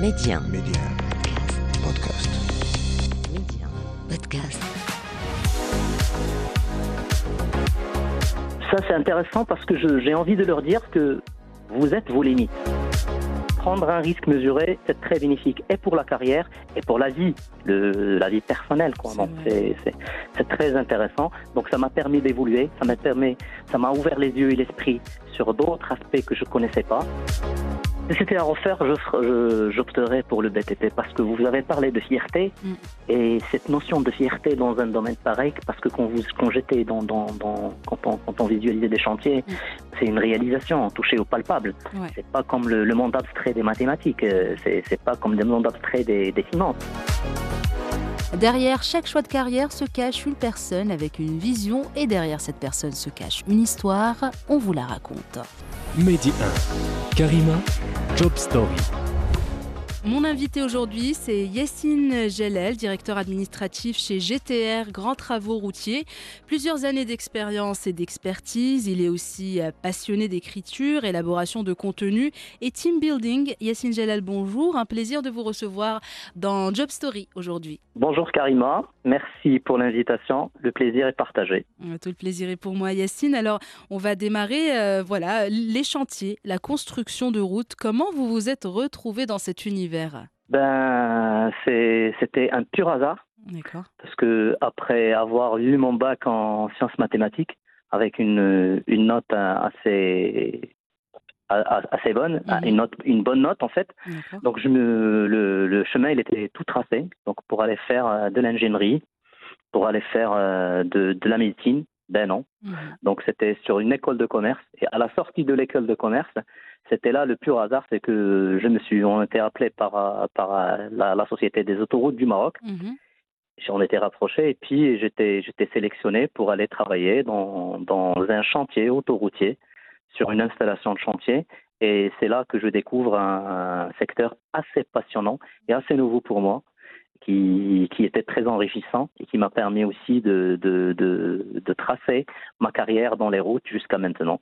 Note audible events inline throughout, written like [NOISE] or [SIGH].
Média. Média. Podcast. Média. Podcast. Ça, c'est intéressant parce que j'ai envie de leur dire que vous êtes vos limites. Prendre un risque mesuré, c'est très bénéfique et pour la carrière et pour la vie, le- la vie personnelle. Quoi. C'est très intéressant. Donc, ça m'a permis d'évoluer, ça m'a permis, ça m'a ouvert les yeux et l'esprit sur d'autres aspects que je connaissais pas. Si c'était à refaire, j'opterais pour le BTP parce que vous avez parlé de fierté Mm. et cette notion de fierté dans un domaine pareil, parce que quand, vous, quand j'étais dans, dans, dans- quand, on, quand on visualisait des chantiers, Mm. c'est une réalisation touchée au palpable. Ouais. C'est pas comme le, le monde abstrait des mathématiques, euh, c'est, c'est pas comme le monde abstrait des, des finances. Derrière chaque choix de carrière se cache une personne avec une vision et derrière cette personne se cache une histoire. On vous la raconte. Mehdi 1. Karima, Job Story. Mon invité aujourd'hui, c'est Yessine Gelel, directeur administratif chez GTR Grands Travaux Routiers. Plusieurs années d'expérience et d'expertise. Il est aussi euh, passionné d'écriture, élaboration de contenu et team building. Yessine Gelel, bonjour. Un plaisir de vous recevoir dans Job Story aujourd'hui. Bonjour Karima, merci pour l'invitation, le plaisir est partagé. Euh, Tout le plaisir est pour moi, Yacine. Alors, on va démarrer, euh, voilà, les chantiers, la construction de routes. Comment vous vous êtes retrouvé dans cet univers? Ben, c'était un pur hasard. D'accord. parce que après avoir eu mon bac en sciences mathématiques avec une, une note assez assez bonne, Mhm. une note une bonne note en fait. Donc je me le, le chemin il était tout tracé donc pour aller faire euh, de l'ingénierie, pour aller faire euh, de, de la médecine, ben non. Mhm. Donc c'était sur une école de commerce et à la sortie de l'école de commerce, c'était là le pur hasard, c'est que je me suis on était appelé par par la, la société des autoroutes du Maroc Mhm. on était rapprochés et puis j'étais j'étais sélectionné pour aller travailler dans, dans un chantier autoroutier sur une installation de chantier et c'est là que je découvre un, un secteur assez passionnant et assez nouveau pour moi qui, qui était très enrichissant et qui m'a permis aussi de, de, de, de tracer ma carrière dans les routes jusqu'à maintenant.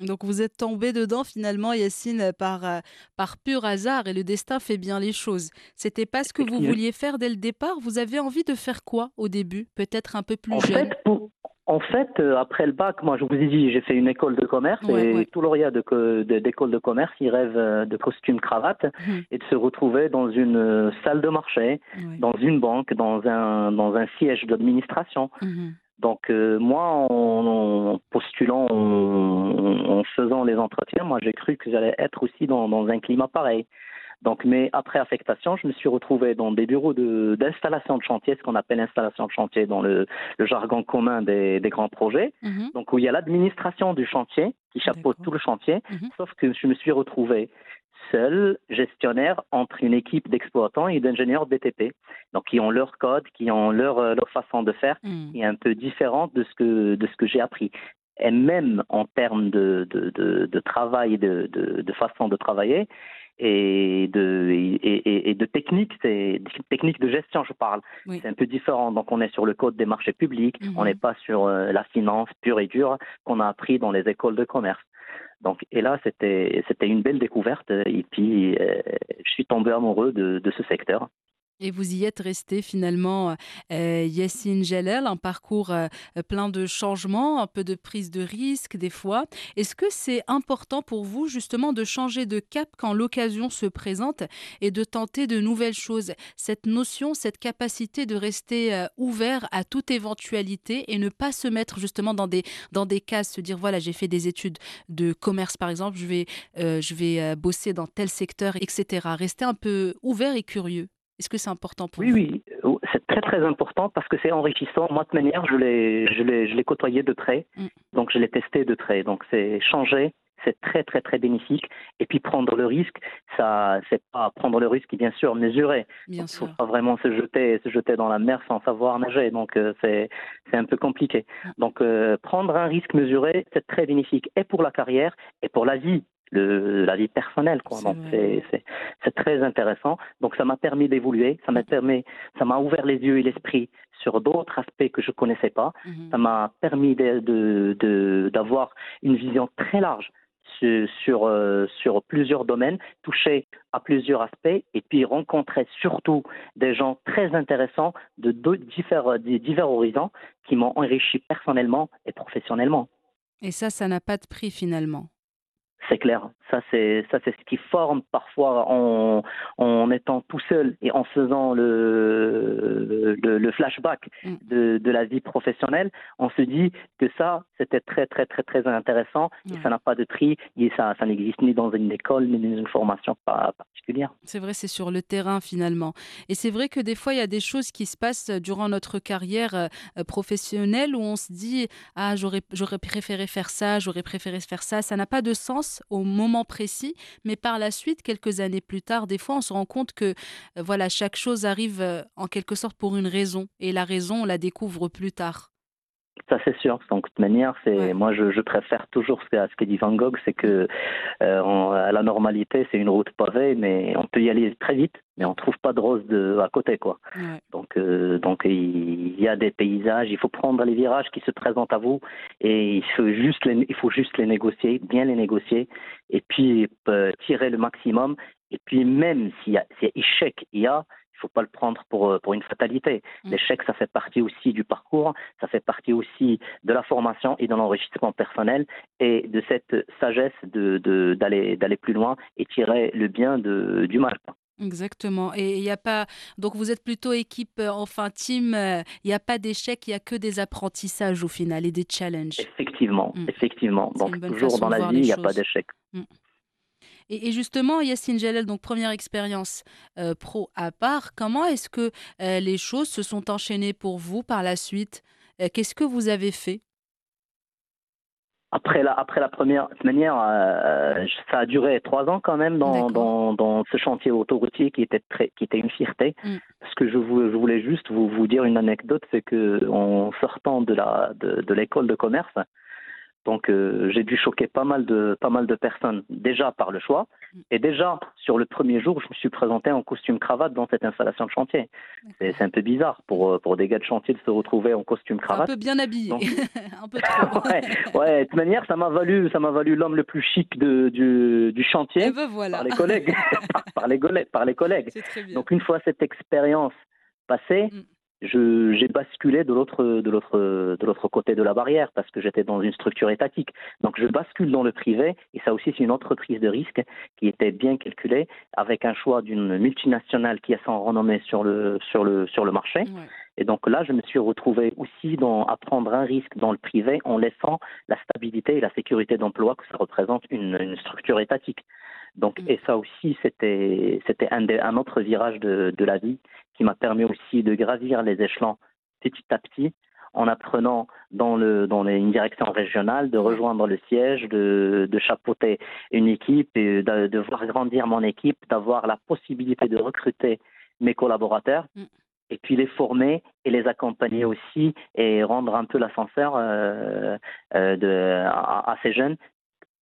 Donc vous êtes tombé dedans finalement, Yacine, par, euh, par pur hasard et le destin fait bien les choses. C'était pas ce que vous vouliez faire dès le départ? Vous avez envie de faire quoi au début? Peut-être un peu plus En jeune? fait, pour- en fait, euh, après le bac, moi, je vous ai dit, j'ai fait une école de commerce Ouais, et ouais. tout lauréat de co- de- d'école de, commerce, il rêve euh, de costume cravate Mhm. et de se retrouver dans une euh, salle de marché, Ouais. dans une banque, dans un dans un siège d'administration. Mhm. Donc euh, moi, en, en postulant, en, en faisant les entretiens, moi, j'ai cru que j'allais être aussi dans, dans un climat pareil. Donc, mais après affectation, je me suis retrouvé dans des bureaux de- d'installation de, chantier, ce qu'on appelle installation de chantier dans le, le jargon commun des, des grands projets. Mhm. Donc, où il y a l'administration du chantier qui chapeaute tout le chantier, Mhm. sauf que je me suis retrouvé seul gestionnaire entre une équipe d'exploitants et d'ingénieurs BTP, donc qui ont leur code, qui ont leur, euh, leur façon de faire, Mhm. qui est un peu différente de ce que, de ce que j'ai appris. Et même en termes de, de, de, de travail, de, de, de façon de travailler, et de, et, et- et de technique, c'est technique de gestion, je parle. Oui. C'est un peu différent. Donc, on est sur le code des marchés publics, Mhm. on n'est pas sur euh, la finance pure et dure qu'on a appris dans les écoles de commerce. Donc, et là, c'était c'était une belle découverte. Et puis, euh, je suis tombé amoureux de, de ce secteur. Et vous y êtes resté finalement, euh, Yacine Jalel, un parcours euh, plein de changements, un peu de prise de risque des fois. Est-ce que c'est important pour vous justement de changer de cap quand l'occasion se présente et de tenter de nouvelles choses? Cette notion, cette capacité de rester euh, ouvert à toute éventualité et ne pas se mettre justement dans des, dans des cases, se dire voilà, j'ai fait des études de commerce par exemple, je vais, euh, je vais euh, bosser dans tel secteur, etc. Rester un peu ouvert et curieux. Est-ce que c'est important pour Oui, vous? oui, Oh, c'est très très important parce que c'est enrichissant. Moi, de manière, je l'ai, je l'ai, je l'ai côtoyé de près, Mm. donc je l'ai testé de près. Donc c'est changer, c'est très très très bénéfique. Et puis prendre le risque, ça, c'est pas prendre le risque, bien sûr, mesurer. Bien Il faut sûr. pas vraiment se jeter, se jeter dans la mer sans savoir nager. Donc euh, c'est, c'est un peu compliqué. Mm. Donc euh, prendre un risque mesuré, c'est très bénéfique et pour la carrière et pour la vie. Le, la vie personnelle, quoi. C'est Donc très intéressant. Donc ça m'a permis d'évoluer, ça m'a permis, ça m'a ouvert les yeux et l'esprit sur d'autres aspects que je connaissais pas. Mhm. Ça m'a permis de, de, de- d'avoir une vision très large sur, euh, sur, plusieurs domaines, toucher à plusieurs aspects et puis rencontrer surtout des gens très intéressants de divers, divers horizons qui m'ont enrichi personnellement et professionnellement. Et ça, ça n'a pas de prix finalement. C'est clair. Ça, c'est ça, c'est ce qui forme parfois en, en étant tout seul et en faisant le, le, flashback mm. de, de, la vie professionnelle. On se dit que ça, c'était très, très, très, très intéressant et ça n'a pas de prix et ça, ça n'existe ni dans une école ni dans une formation particulière. C'est vrai, c'est sur le terrain finalement. Et c'est vrai que des fois, il y a des choses qui se passent durant notre carrière euh, professionnelle où on se dit Ah, j'aurais préféré faire ça, j'aurais préféré faire ça. Ça n'a pas de sens au moment précis, mais par la suite, quelques années plus tard, des fois, on se rend compte que voilà, chaque chose arrive euh, en quelque sorte pour une raison, et la raison, on la découvre plus tard. Ça c'est sûr. de toute manière, c'est moi je, préfère toujours ce ce que dit Van Gogh, c'est que euh, la normalité c'est une route pavée, mais on peut y aller très vite, mais on trouve pas de rose de à côté quoi. Donc euh, donc il y a des paysages, il faut prendre les virages qui se présentent à vous et il faut juste les, il faut juste les négocier, bien les négocier et puis euh, tirer le maximum. Et puis même s'il y a, s'il y a échec, il y a il ne faut pas le prendre pour, euh, pour une fatalité. Mm. L'échec, ça fait partie aussi du parcours, ça fait partie aussi de la formation et de l'enrichissement personnel et de cette sagesse d'aller de, d'aller plus loin et tirer le bien de, du mal. Exactement. Et il n'y a pas. Donc, vous êtes plutôt équipe, euh, enfin, team. Euh, il n'y a pas d'échec, il n'y a que des apprentissages au final et des challenges. Effectivement, mm. effectivement. Donc, toujours dans la vie, il n'y a pas d'échec. Mm. Et, justement, Yassine Jalel, donc première expérience euh, pro à part, comment est-ce que euh, les choses se sont enchaînées pour vous par la suite? Euh, Qu'est-ce que vous avez fait? Après la, après la première manière, ça a duré trois ans quand même dans, dans, ce chantier autoroutier qui était très, qui était une fierté. Mmh. Parce que je, vous, je voulais juste vous, vous dire une anecdote, c'est que en sortant de la de, de l'école de commerce, donc euh, j'ai dû choquer pas mal de pas mal de personnes déjà par le choix et déjà sur le premier jour je me suis présenté en costume cravate dans cette installation de chantier. C'est un peu bizarre pour euh, pour des gars de chantier de se retrouver en costume cravate. Un peu bien habillé, [LAUGHS] un peu trop. [LAUGHS] ouais, de toute manière ça m'a valu ça m'a valu l'homme le plus chic de, du, du chantier ben voilà. par les collègues [LAUGHS] par, les collègues par les collègues. Donc une fois cette expérience passée, mm j'ai basculé de l'autre de l'autre de l'autre côté de la barrière parce que j'étais dans une structure étatique. Donc je bascule dans le privé et ça aussi c'est une autre prise de risque qui était bien calculée avec un choix d'une multinationale qui a son renommée sur le sur le sur le marché. Et donc là, je me suis retrouvé aussi dans, à prendre un risque dans le privé en laissant la stabilité et la sécurité d'emploi que ça représente une, une structure étatique. Donc, mm. et ça aussi, c'était, c'était un, un, autre virage de, de la vie qui m'a permis aussi de gravir les échelons petit à petit en apprenant dans, le, dans une direction régionale, de rejoindre le siège, de, de chapeauter une équipe et de, de, voir grandir mon équipe, d'avoir la possibilité de recruter mes collaborateurs. Mm. Et puis les former et les accompagner aussi et rendre un peu l'ascenseur euh, euh, à, à, ces jeunes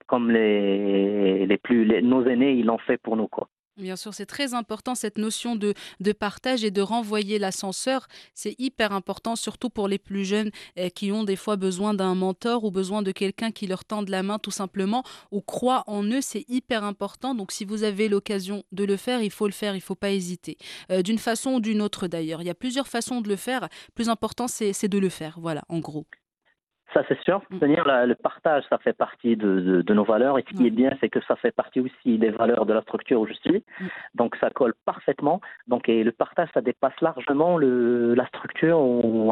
comme les, les plus les, nos aînés ils l'ont fait pour nous quoi. Bien sûr, c'est très important cette notion de, partage et de renvoyer l'ascenseur. C'est hyper important, surtout pour les plus jeunes eh, qui ont des fois besoin d'un mentor ou besoin de quelqu'un qui leur tende la main tout simplement ou croit en eux. C'est hyper important. Donc, si vous avez l'occasion de le faire, il faut le faire, il ne faut pas hésiter. Euh, d'une façon ou d'une autre d'ailleurs. Il y a plusieurs façons de le faire. Plus important, c'est de le faire. Voilà, en gros. Ça, c'est sûr. Mm. C'est-à-dire le partage, ça fait partie de, de, nos valeurs. Et ce qui est bien, c'est que ça fait partie aussi des valeurs de la structure où je suis. Mm. Donc, ça colle parfaitement. Donc, et le partage, ça dépasse largement le, la structure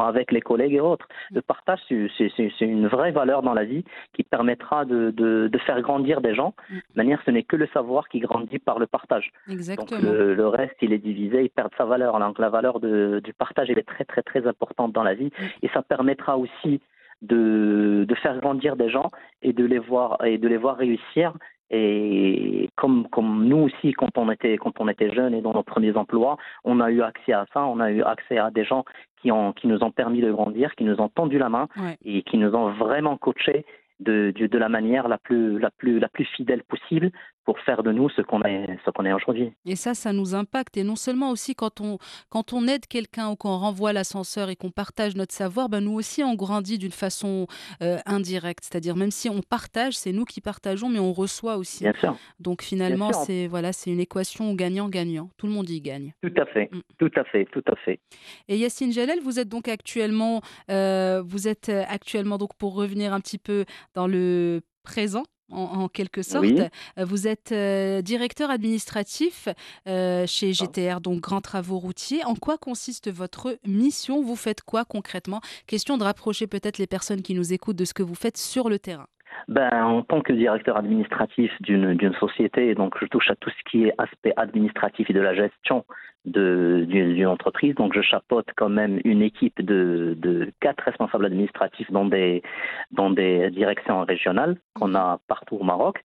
avec les collègues et autres. Mm. Le partage, c'est une vraie valeur dans la vie qui permettra de, de, de faire grandir des gens. De manière, ce n'est que le savoir qui grandit par le partage. Exactement. Donc, le, reste, il est divisé, il perd sa valeur. Donc, la valeur du partage, elle est très, très, très importante dans la vie. Et ça permettra aussi de, de faire grandir des gens et de les voir et de les voir réussir. Et comme, comme nous aussi, quand on était quand on était jeunes et dans nos premiers emplois, on a eu accès à ça, on a eu accès à des gens qui ont qui nous ont permis de grandir, qui nous ont tendu la main et qui nous ont vraiment coachés de, de, de, la manière la plus, la plus, la plus fidèle possible pour faire de nous ce qu'on est, ce qu'on est aujourd'hui. Et ça, ça nous impacte. Et non seulement aussi quand on, quand on aide quelqu'un ou qu'on renvoie l'ascenseur et qu'on partage notre savoir, ben nous aussi on grandit d'une façon euh, indirecte. C'est-à-dire même si on partage, c'est nous qui partageons, mais on reçoit aussi. Bien sûr. Donc finalement, c'est voilà, c'est une équation gagnant-gagnant. Tout le monde y gagne. Tout à fait, mm. tout à fait, tout à fait. Et Yacine Jalel, vous êtes donc actuellement, euh, vous êtes actuellement donc pour revenir un petit peu dans le présent en, quelque sorte. Euh, vous êtes euh, directeur administratif euh, chez GTR, donc Grands Travaux Routiers. En quoi consiste votre mission? Vous faites quoi concrètement? Question de rapprocher peut-être les personnes qui nous écoutent de ce que vous faites sur le terrain ben, En tant que directeur administratif d'une société, donc je touche à tout ce qui est aspect administratif et de la gestion d'une entreprise. Donc je chapeaute quand même une équipe de, quatre responsables administratifs dans des, dans des directions régionales qu'on a partout au Maroc.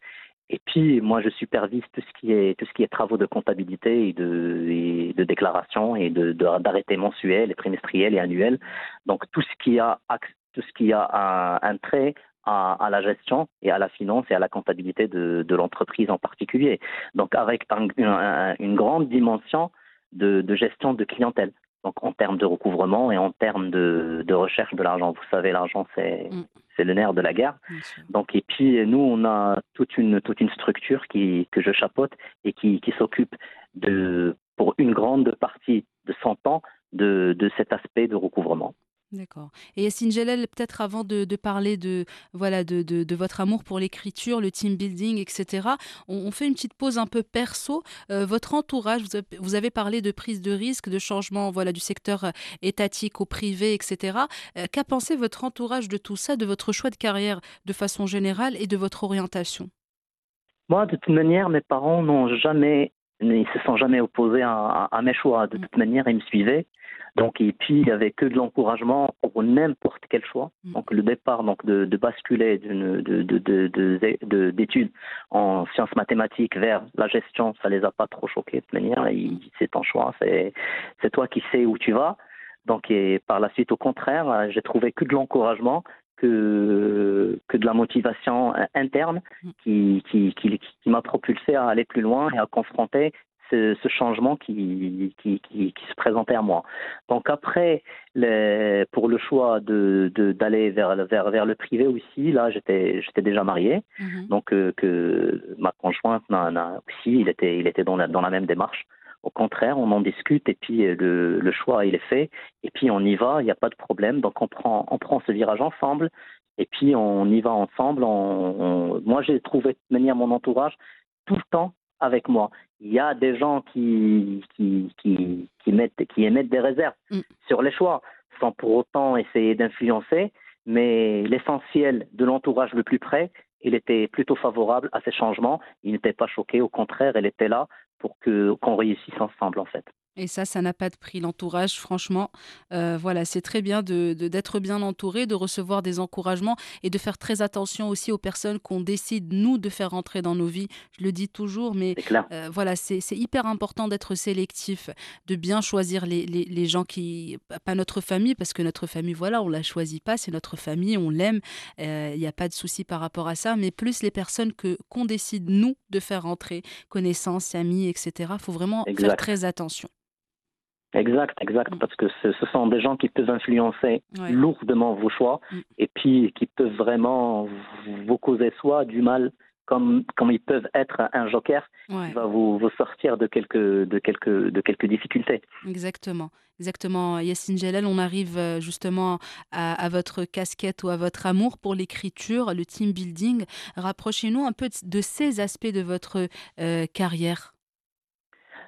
Et puis, moi, je supervise tout ce qui est, tout ce qui est travaux de comptabilité et de, et déclaration et de, d'arrêtés mensuels et trimestriels et annuels. Donc, tout ce qui a, tout ce qui a un trait à, la gestion et à la finance et à la comptabilité de, l'entreprise en particulier. Donc avec une grande dimension de, gestion de clientèle. Donc en termes de recouvrement et en termes de, recherche de l'argent. Vous savez, l'argent c'est mm. le nerf de la guerre. Donc et puis nous on a toute une toute une structure qui que je chapeaute et qui, qui s'occupe de pour une grande partie de son temps de, de cet aspect de recouvrement. D'accord. Et Yassine Jalel, peut-être avant de, parler de, voilà, de, de, votre amour pour l'écriture, le team building, etc., on, fait une petite pause un peu perso. Euh, votre entourage, vous avez, parlé de prise de risque, de changement voilà, du secteur euh, étatique au privé, etc. Euh, qu'a pensé votre entourage de tout ça, de votre choix de carrière de façon générale et de votre orientation? Moi, de toute manière, mes parents n'ont jamais, ils se sont jamais opposés à, à mes choix. De mmh. toute manière, ils me suivaient. Donc, et puis, il n'y avait que de l'encouragement pour n'importe quel choix. Mm. Donc, le départ donc, de, de basculer d'études de, de, en sciences mathématiques vers la gestion, ça les a pas trop choqués de toute manière. C'est ton choix, c'est toi qui sais où tu vas. Donc, et par la suite, au contraire, j'ai trouvé que de l'encouragement, que, que de la motivation interne mm. qui, qui, qui, qui m'a propulsé à aller plus loin et à confronter ce, ce changement qui, qui, qui, qui, se présentait à moi. Donc après, les, pour le choix de d'aller vers, vers, vers le privé aussi, là j'étais déjà marié, mhm. donc euh, que ma conjointe aussi, il était il était dans la, dans la même démarche. Au contraire, on en discute et puis le, le choix il est fait et puis on y va, il n'y a pas de problème. Donc on prend on prend ce virage ensemble et puis on y va ensemble. On, moi j'ai trouvé de manière mon entourage tout le temps avec moi. Il y a des gens qui, qui, qui, qui, mettent, qui émettent des réserves mm. sur les choix, sans pour autant essayer d'influencer, mais l'essentiel de l'entourage le plus près, il était plutôt favorable à ces changements. Il n'était pas choqué, au contraire, il était là pour que qu'on réussisse ensemble en fait. Et ça, ça n'a pas de prix. L'entourage, franchement, euh, voilà, c'est très bien de, d'être bien entouré, de recevoir des encouragements et de faire très attention aussi aux personnes qu'on décide, nous, de faire rentrer dans nos vies. Je le dis toujours, mais euh, voilà, c'est, hyper important d'être sélectif, de bien choisir les, les, les, gens qui, pas notre famille, parce que notre famille, voilà, on la choisit pas, c'est notre famille, on l'aime, euh, il n'y a pas de souci par rapport à ça, mais plus les personnes que, qu'on décide, nous, de faire rentrer, connaissances, amis, etc. Il faut vraiment faire très attention. Exact, exact, mm. parce que ce, sont des gens qui peuvent influencer lourdement vos choix mm. et puis qui peuvent vraiment vous causer soit du mal, comme, comme ils peuvent être un joker qui va vous, vous, sortir de quelques, de, quelques, de quelques difficultés. Exactement. Exactement, Yassine Jalal, on arrive euh, justement à, votre casquette ou à votre amour pour l'écriture, le team building. Rapprochez-nous un peu de ces aspects de votre euh, carrière.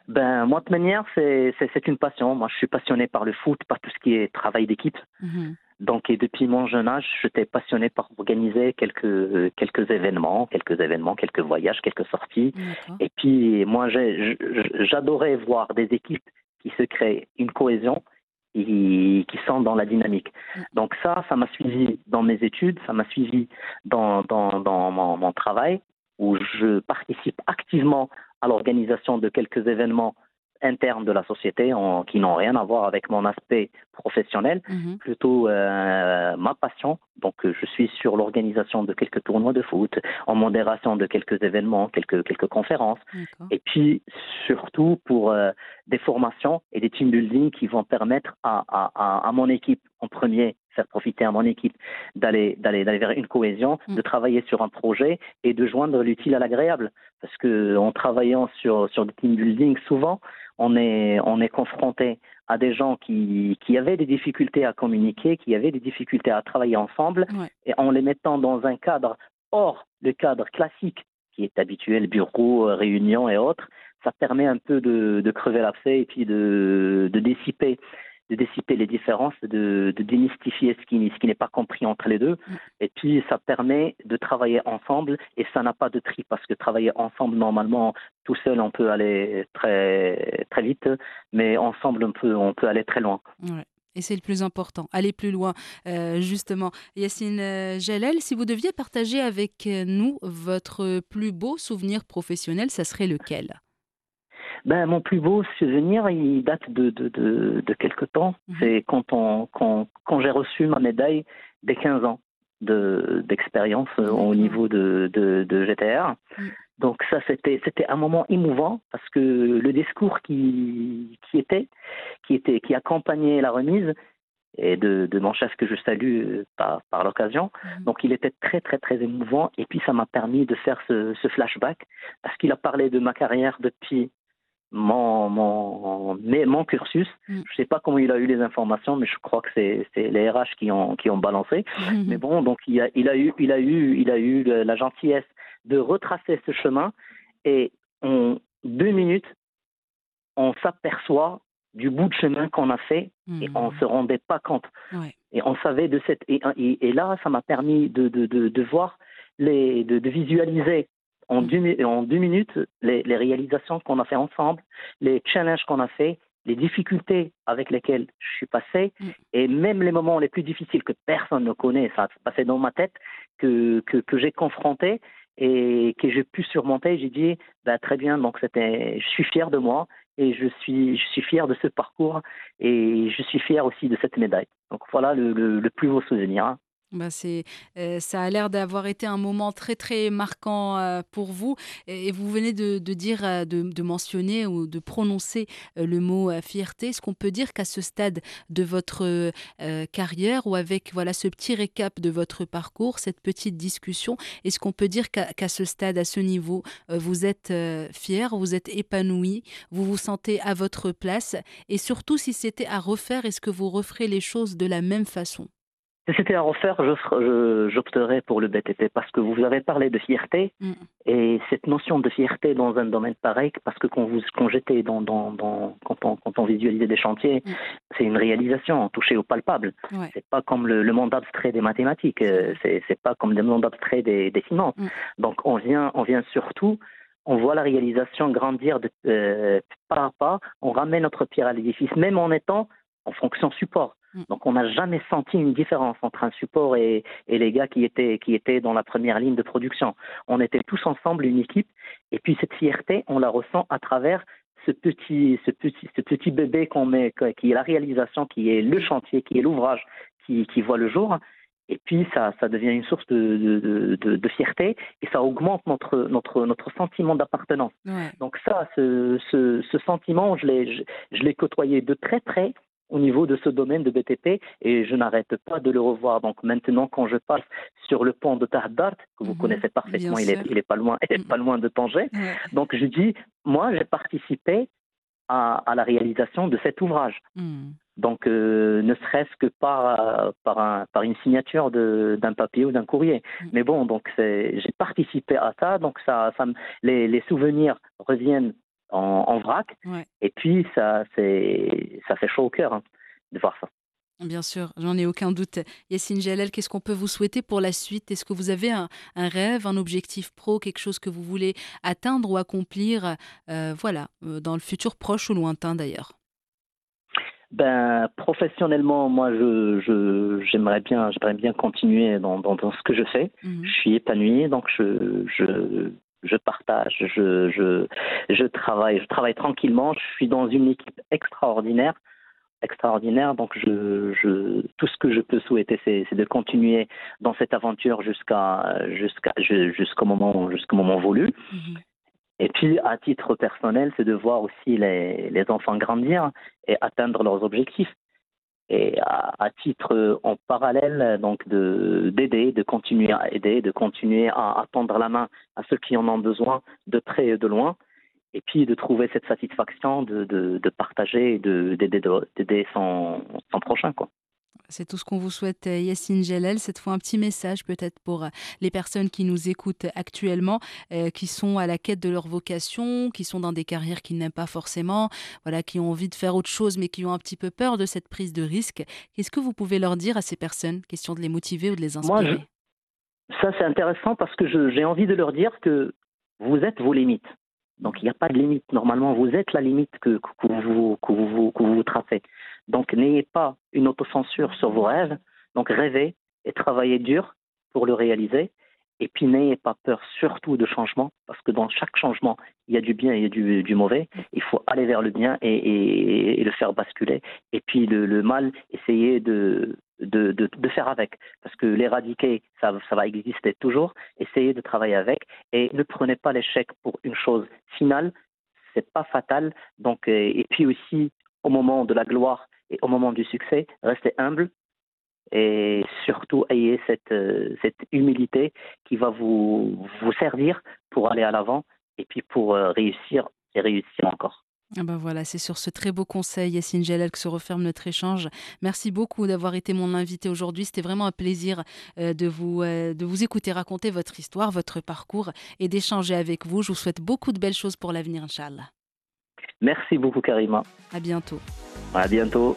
Ben, moi, de manière, c'est une passion. Moi, je suis passionné par le foot, par tout ce qui est travail d'équipe. Mhm. Donc, et depuis mon jeune âge, j'étais passionné par organiser quelques, quelques événements, quelques événements, quelques voyages, quelques sorties. Et puis, moi, j'adorais voir des équipes qui se créent une cohésion et qui sont dans la dynamique. Donc ça, ça m'a suivi dans mes études, ça m'a suivi dans, dans, dans mon, mon, travail, où je participe activement à l'organisation de quelques événements internes de la société en, qui n'ont rien à voir avec mon aspect professionnel, Mhm. plutôt euh, ma passion. Donc je suis sur l'organisation de quelques tournois de foot, en modération de quelques événements, quelques, quelques conférences, et puis surtout pour euh, des formations et des team building qui vont permettre à, à, à, à mon équipe en premier faire profiter à mon équipe d'aller d'aller d'aller vers une cohésion, Mm. de travailler sur un projet et de joindre l'utile à l'agréable. Parce que en travaillant sur sur des team building, souvent on est on est confronté à des gens qui qui avaient des difficultés à communiquer, qui avaient des difficultés à travailler ensemble, Ouais. et en les mettant dans un cadre hors le cadre classique qui est habituel, bureau, euh, réunion et autres, ça permet un peu de, de crever l'abcès et puis de, de dissiper de dissiper les différences, de, de démystifier ce qui, ce qui n'est pas compris entre les deux. Mm. Et puis, ça permet de travailler ensemble et ça n'a pas de tri parce que travailler ensemble, normalement, tout seul, on peut aller très, très vite, mais ensemble, on peut, on peut aller très loin. Ouais. Et c'est le plus important, aller plus loin, euh, justement. Yacine euh, Jalel, si vous deviez partager avec euh, nous votre plus beau souvenir professionnel, ça serait lequel? Ben, mon plus beau souvenir, il date de, de, de, de quelque temps. Mhm. C'est quand, on, quand, quand j'ai reçu ma médaille des 15 ans de- d'expérience euh, au niveau de, de, de GTR. Donc ça, c'était c'était un moment émouvant parce que le discours qui, qui était, qui était, qui accompagnait la remise et de, de mon chef que je salue euh, par, par l'occasion. Mhm. Donc il était très très très émouvant et puis ça m'a permis de faire ce, ce flashback parce qu'il a parlé de ma carrière depuis mon, mon, mais mon cursus. Mm. Je sais pas comment il a eu les informations, mais je crois que c'est les RH qui ont, qui ont balancé. [LAUGHS] Mais bon, donc il a, il a eu, il a eu, il a eu la gentillesse de retracer ce chemin et en deux minutes, on s'aperçoit du bout de chemin qu'on a fait et Mhm. on se rendait pas compte. Ouais. Et on savait de cette et, et, et là, ça m'a permis de, de, de, de voir les, de visualiser en Mm. deux, mi- en deux minutes les, les réalisations qu'on a fait ensemble, les challenges qu'on a fait, les difficultés avec lesquelles je suis passé, Mm. et même les moments les plus difficiles que personne ne connaît, ça s'est passé dans ma tête, que, que, que j'ai confronté et que j'ai pu surmonter. J'ai dit, bah, très bien, donc c'était, je suis fier de moi et je suis, je suis fier de ce parcours et je suis fier aussi de cette médaille. Donc voilà le, le, le plus beau souvenir. hein. Bah, c'est, euh, ça a l'air d'avoir été un moment très très marquant euh, pour vous. Et, vous venez de, dire, euh, de, mentionner ou de prononcer le mot fierté. Est-ce qu'on peut dire qu'à ce stade de votre carrière ou avec voilà ce petit récap de votre parcours, cette petite discussion, est-ce qu'on peut dire qu'à, ce stade, à ce niveau, vous êtes fier, vous êtes épanoui, vous vous sentez à votre place? Et surtout si c'était à refaire, est-ce que vous referez les choses de la même façon? Si c'était à refaire, je ferais- je- j'opterais pour le BTP parce que vous avez parlé de fierté Mm. et cette notion de fierté dans un domaine pareil, parce que quand, vous, quand j'étais dans, dans, dans quand, on, quand on visualisait des chantiers, Mm. c'est une réalisation touchée au palpable. Ouais. C'est pas comme le, le monde abstrait des mathématiques, euh, c'est c'est pas comme le monde abstrait des, des finances. Mm. Donc on vient, on vient surtout, on voit la réalisation grandir de, euh, pas à pas, on ramène notre pierre à l'édifice, même en étant en fonction support. Mm. Donc on n'a jamais senti une différence entre un support et, et les gars qui étaient, qui étaient dans la première ligne de production. On était tous ensemble une équipe, et puis cette fierté, on la ressent à travers ce petit, ce petit, ce petit bébé qu'on met, qui est la réalisation, qui est le chantier, qui est l'ouvrage, qui, qui voit le jour. Et puis ça, ça devient une source de, de, de, de fierté et ça augmente notre, notre, notre sentiment d'appartenance. Ouais. Donc ça, ce, ce, ce sentiment, je l'ai côtoyé de très près au niveau de ce domaine de BTP et je n'arrête pas de le revoir. Donc maintenant, quand je passe sur le pont de Tahdart, que vous Mhm, connaissez parfaitement, il est, il est pas loin, [LAUGHS] il est Mhm. pas loin de Tanger. Donc je dis, moi, j'ai participé à, à la réalisation de cet ouvrage. Hmm. Donc, euh, ne serait-ce que par, euh, par, un, par une signature d'un papier ou d'un courrier. Mm. Mais bon, donc c'est- j'ai participé à ça, donc ça, ça me- les, les souvenirs reviennent en, en vrac, Ouais. et puis ça, ça fait chaud au cœur hein, de voir ça. Bien sûr, j'en ai aucun doute. Yassine Jalel, qu'est-ce qu'on peut vous souhaiter pour la suite? Est-ce que vous avez un, un rêve, un objectif pro, quelque chose que vous voulez atteindre ou accomplir, euh, voilà, euh, dans le futur proche ou lointain d'ailleurs? Ben, professionnellement, moi, je, j'aimerais bien, j'aimerais bien continuer dans, dans, dans ce que je fais. Mhm. Je suis épanoui, donc je, je, je partage, je, je, je travaille, je travaille tranquillement. Je suis dans une équipe extraordinaire, extraordinaire. Donc, je, je, tout ce que je peux souhaiter, c'est, de continuer dans cette aventure jusqu'à, jusqu'à, jusqu'au moment, jusqu'au moment voulu. Mm-hmm. Et puis, à titre personnel, c'est de voir aussi les, les enfants grandir et atteindre leurs objectifs et à, titre en parallèle donc de d'aider, de continuer à aider, de continuer à, tendre la main à ceux qui en ont besoin de près et de loin, et puis de trouver cette satisfaction de, de, de partager et d'aider son, son prochain quoi. C'est tout ce qu'on vous souhaite, euh, Yassine Jalel. Cette fois, un petit message peut-être pour euh, les personnes qui nous écoutent actuellement, euh, qui sont à la quête de leur vocation, qui sont dans des carrières qu'ils n'aiment pas forcément, voilà, qui ont envie de faire autre chose, mais qui ont un petit peu peur de cette prise de risque. Qu'est-ce que vous pouvez leur dire à ces personnes? Question de les motiver ou de les inspirer. Ça, c'est intéressant parce que j'ai envie de leur dire que vous êtes vos limites. Donc il n'y a pas de limite. Normalement, vous êtes la limite que, vous, vous, tracez. Donc n'ayez pas une autocensure sur vos rêves. Donc rêvez et travaillez dur pour le réaliser. Et puis n'ayez pas peur surtout de changement, parce que dans chaque changement, il y a du bien et du, mauvais. Il faut aller vers le bien et, le faire basculer. Et puis le mal, essayez de, de, faire avec. Parce que l'éradiquer, ça, ça va exister toujours. Essayez de travailler avec. Et ne prenez pas l'échec pour une chose finale. C'est pas fatal. Donc, et puis aussi, au moment de la gloire et au moment du succès, restez humble et surtout ayez cette, euh, humilité qui va vous, vous servir pour aller à l'avant et puis pour euh, réussir et réussir encore. Ah ben voilà, c'est sur ce très beau conseil, Yassine Jalal, que se referme notre échange. Merci beaucoup d'avoir été mon invité aujourd'hui. C'était vraiment un plaisir euh, de, vous, de vous écouter raconter votre histoire, votre parcours et d'échanger avec vous. Je vous souhaite beaucoup de belles choses pour l'avenir, Inch'Allah. Merci beaucoup, Karima. À bientôt. À bientôt.